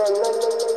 那那那那。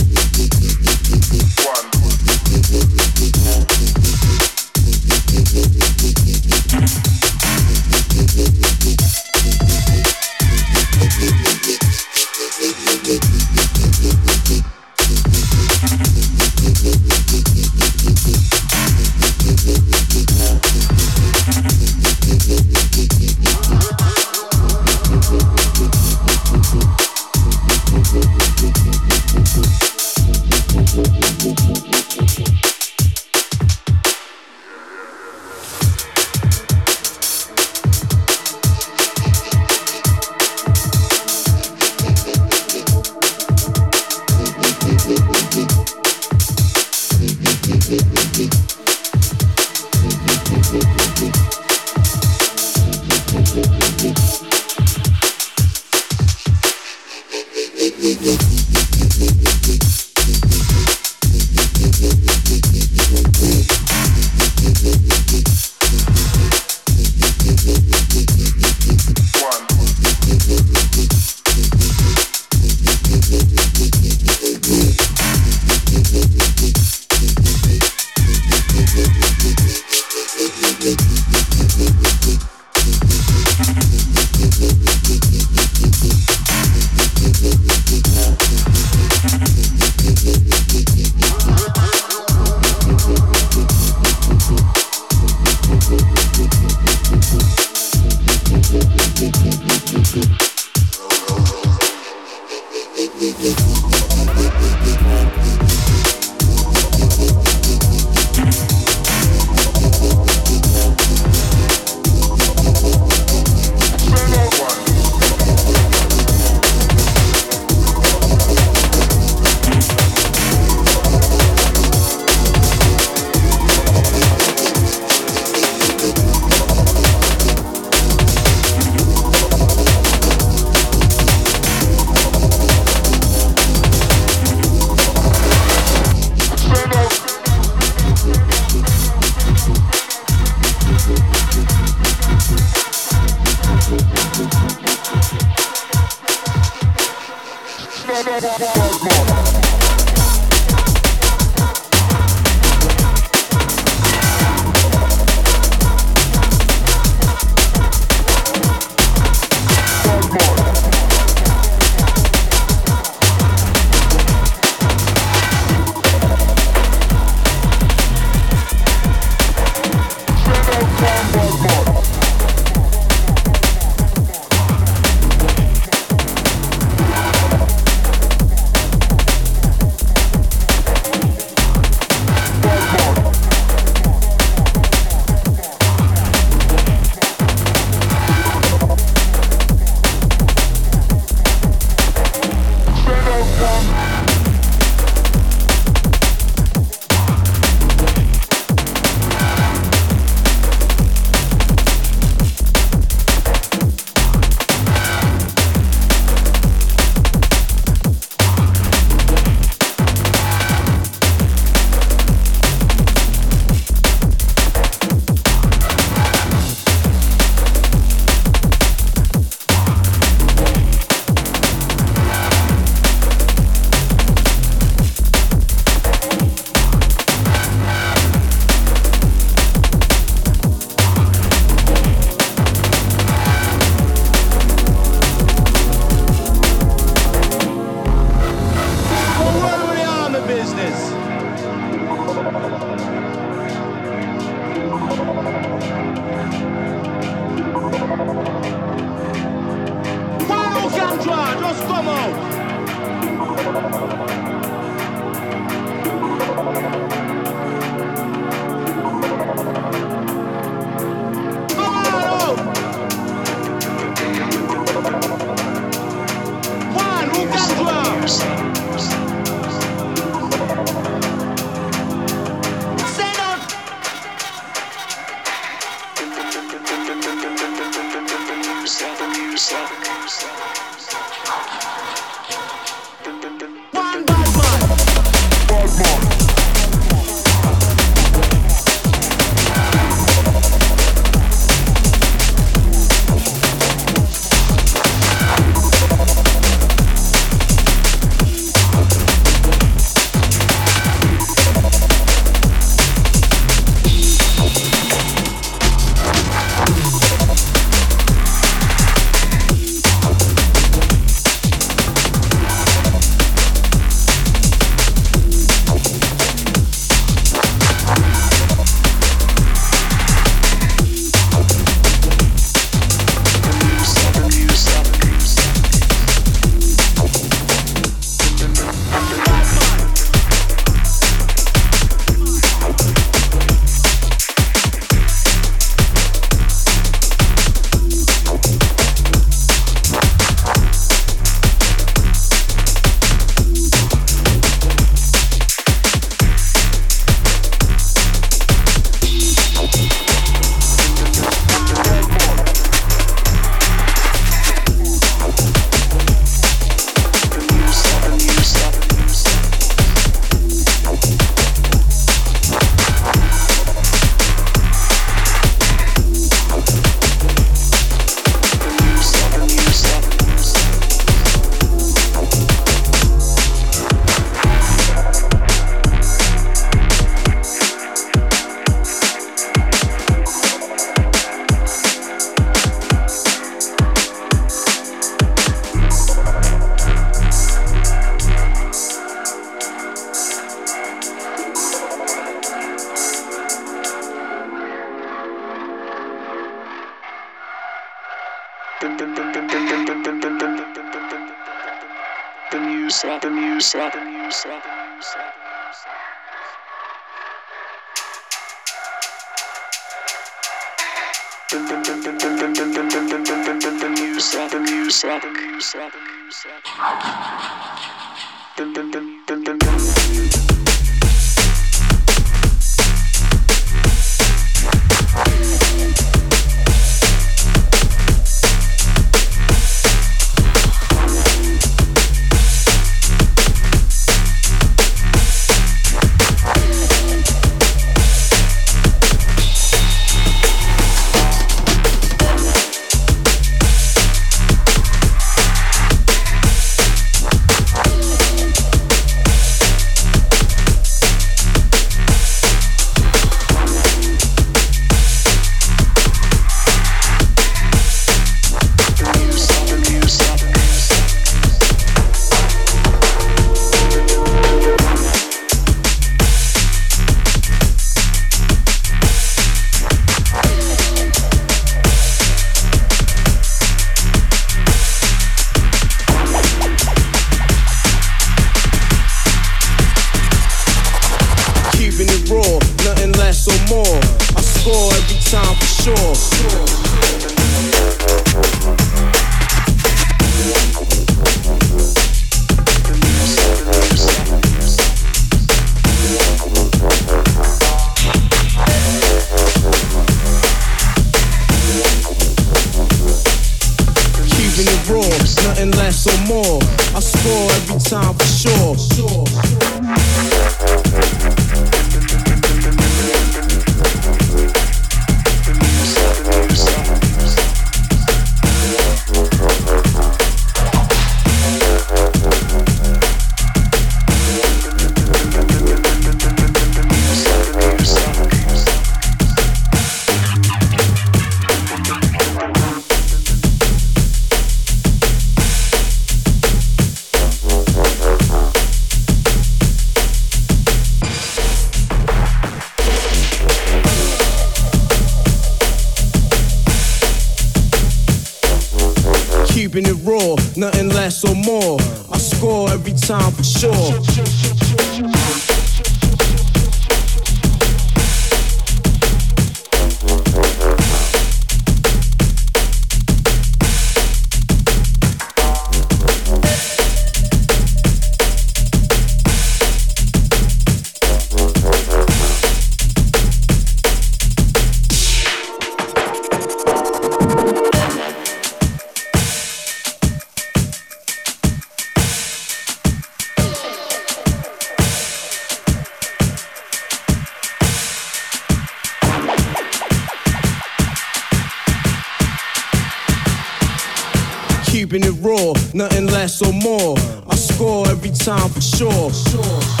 keeping it raw, nothing less or more. I score every time for sure.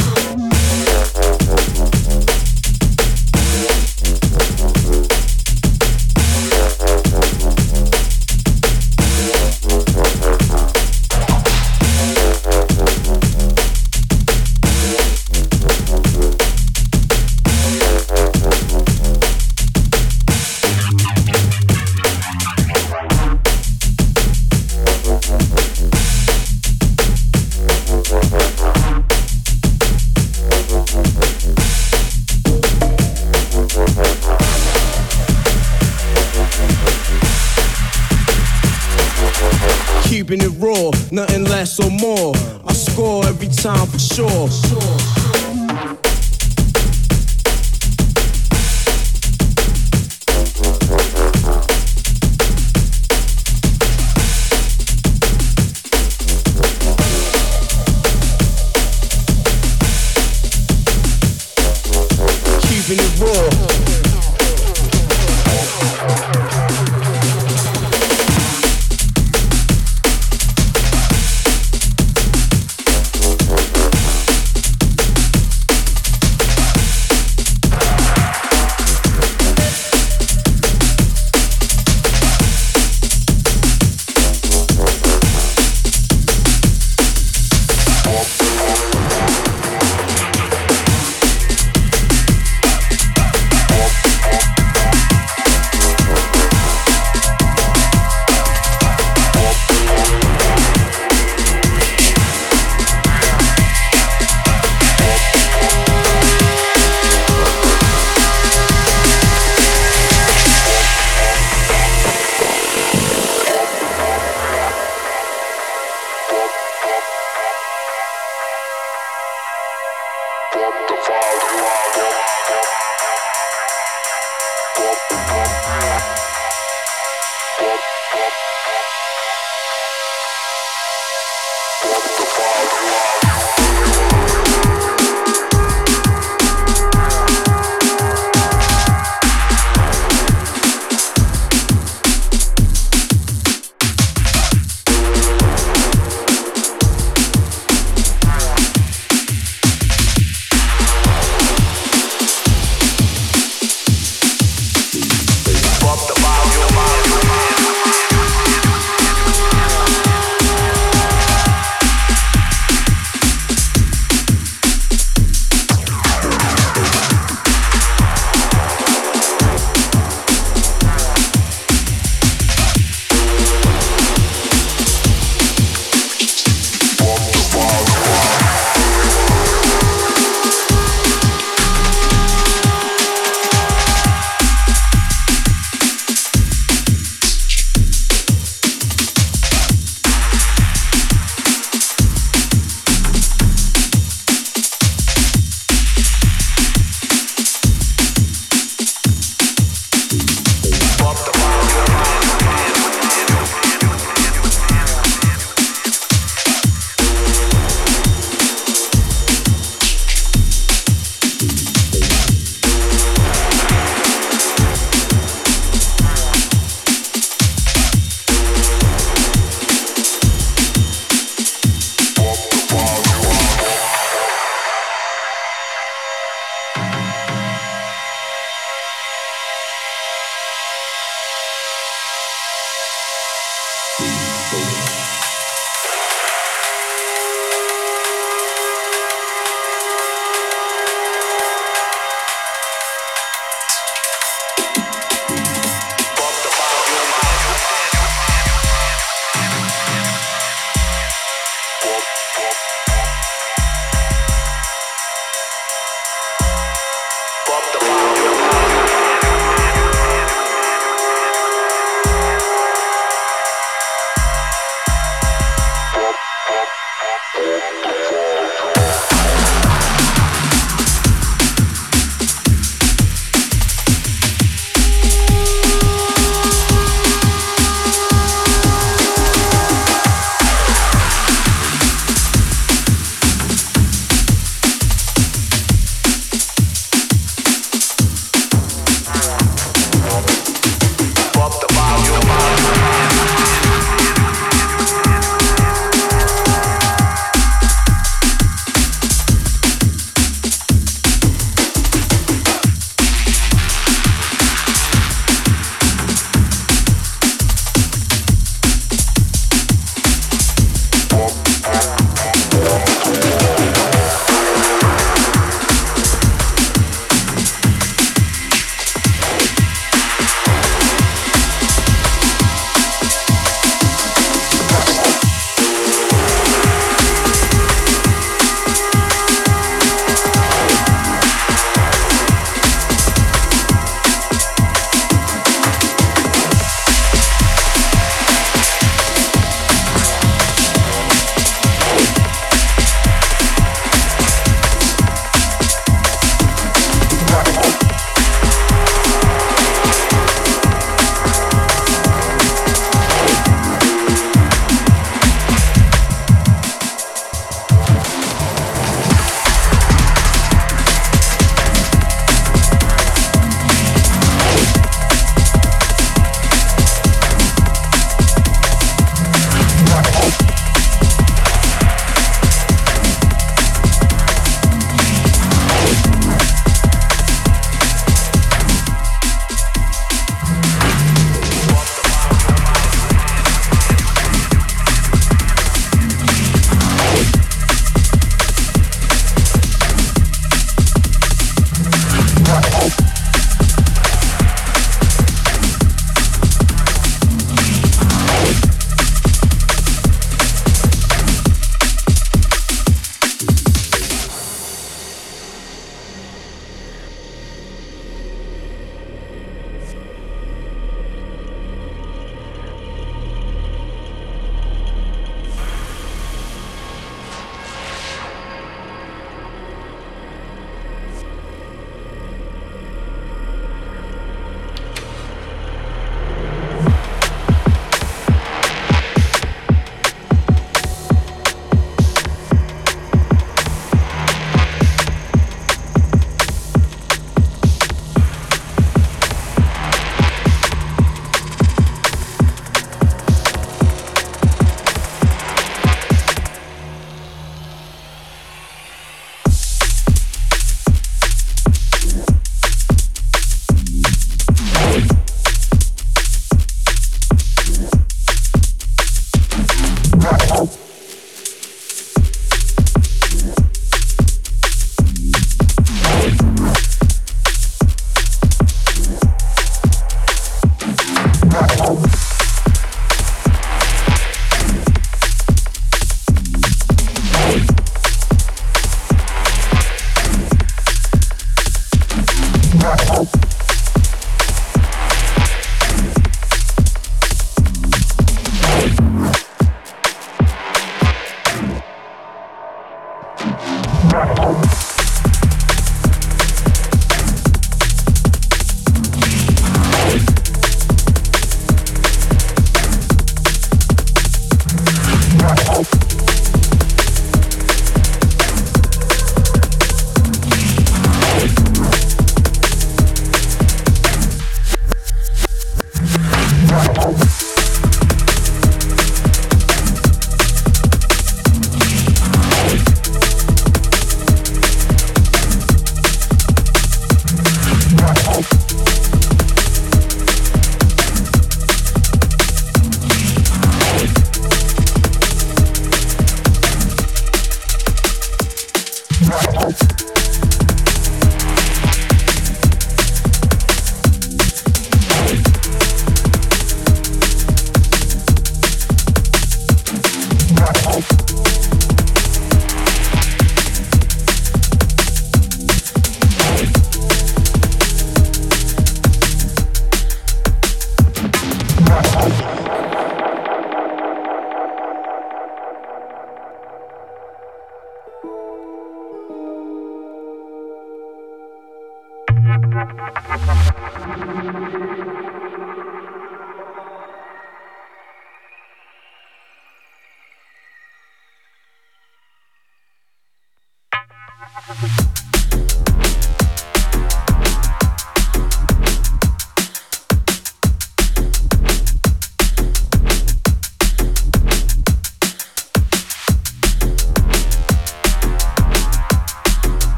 the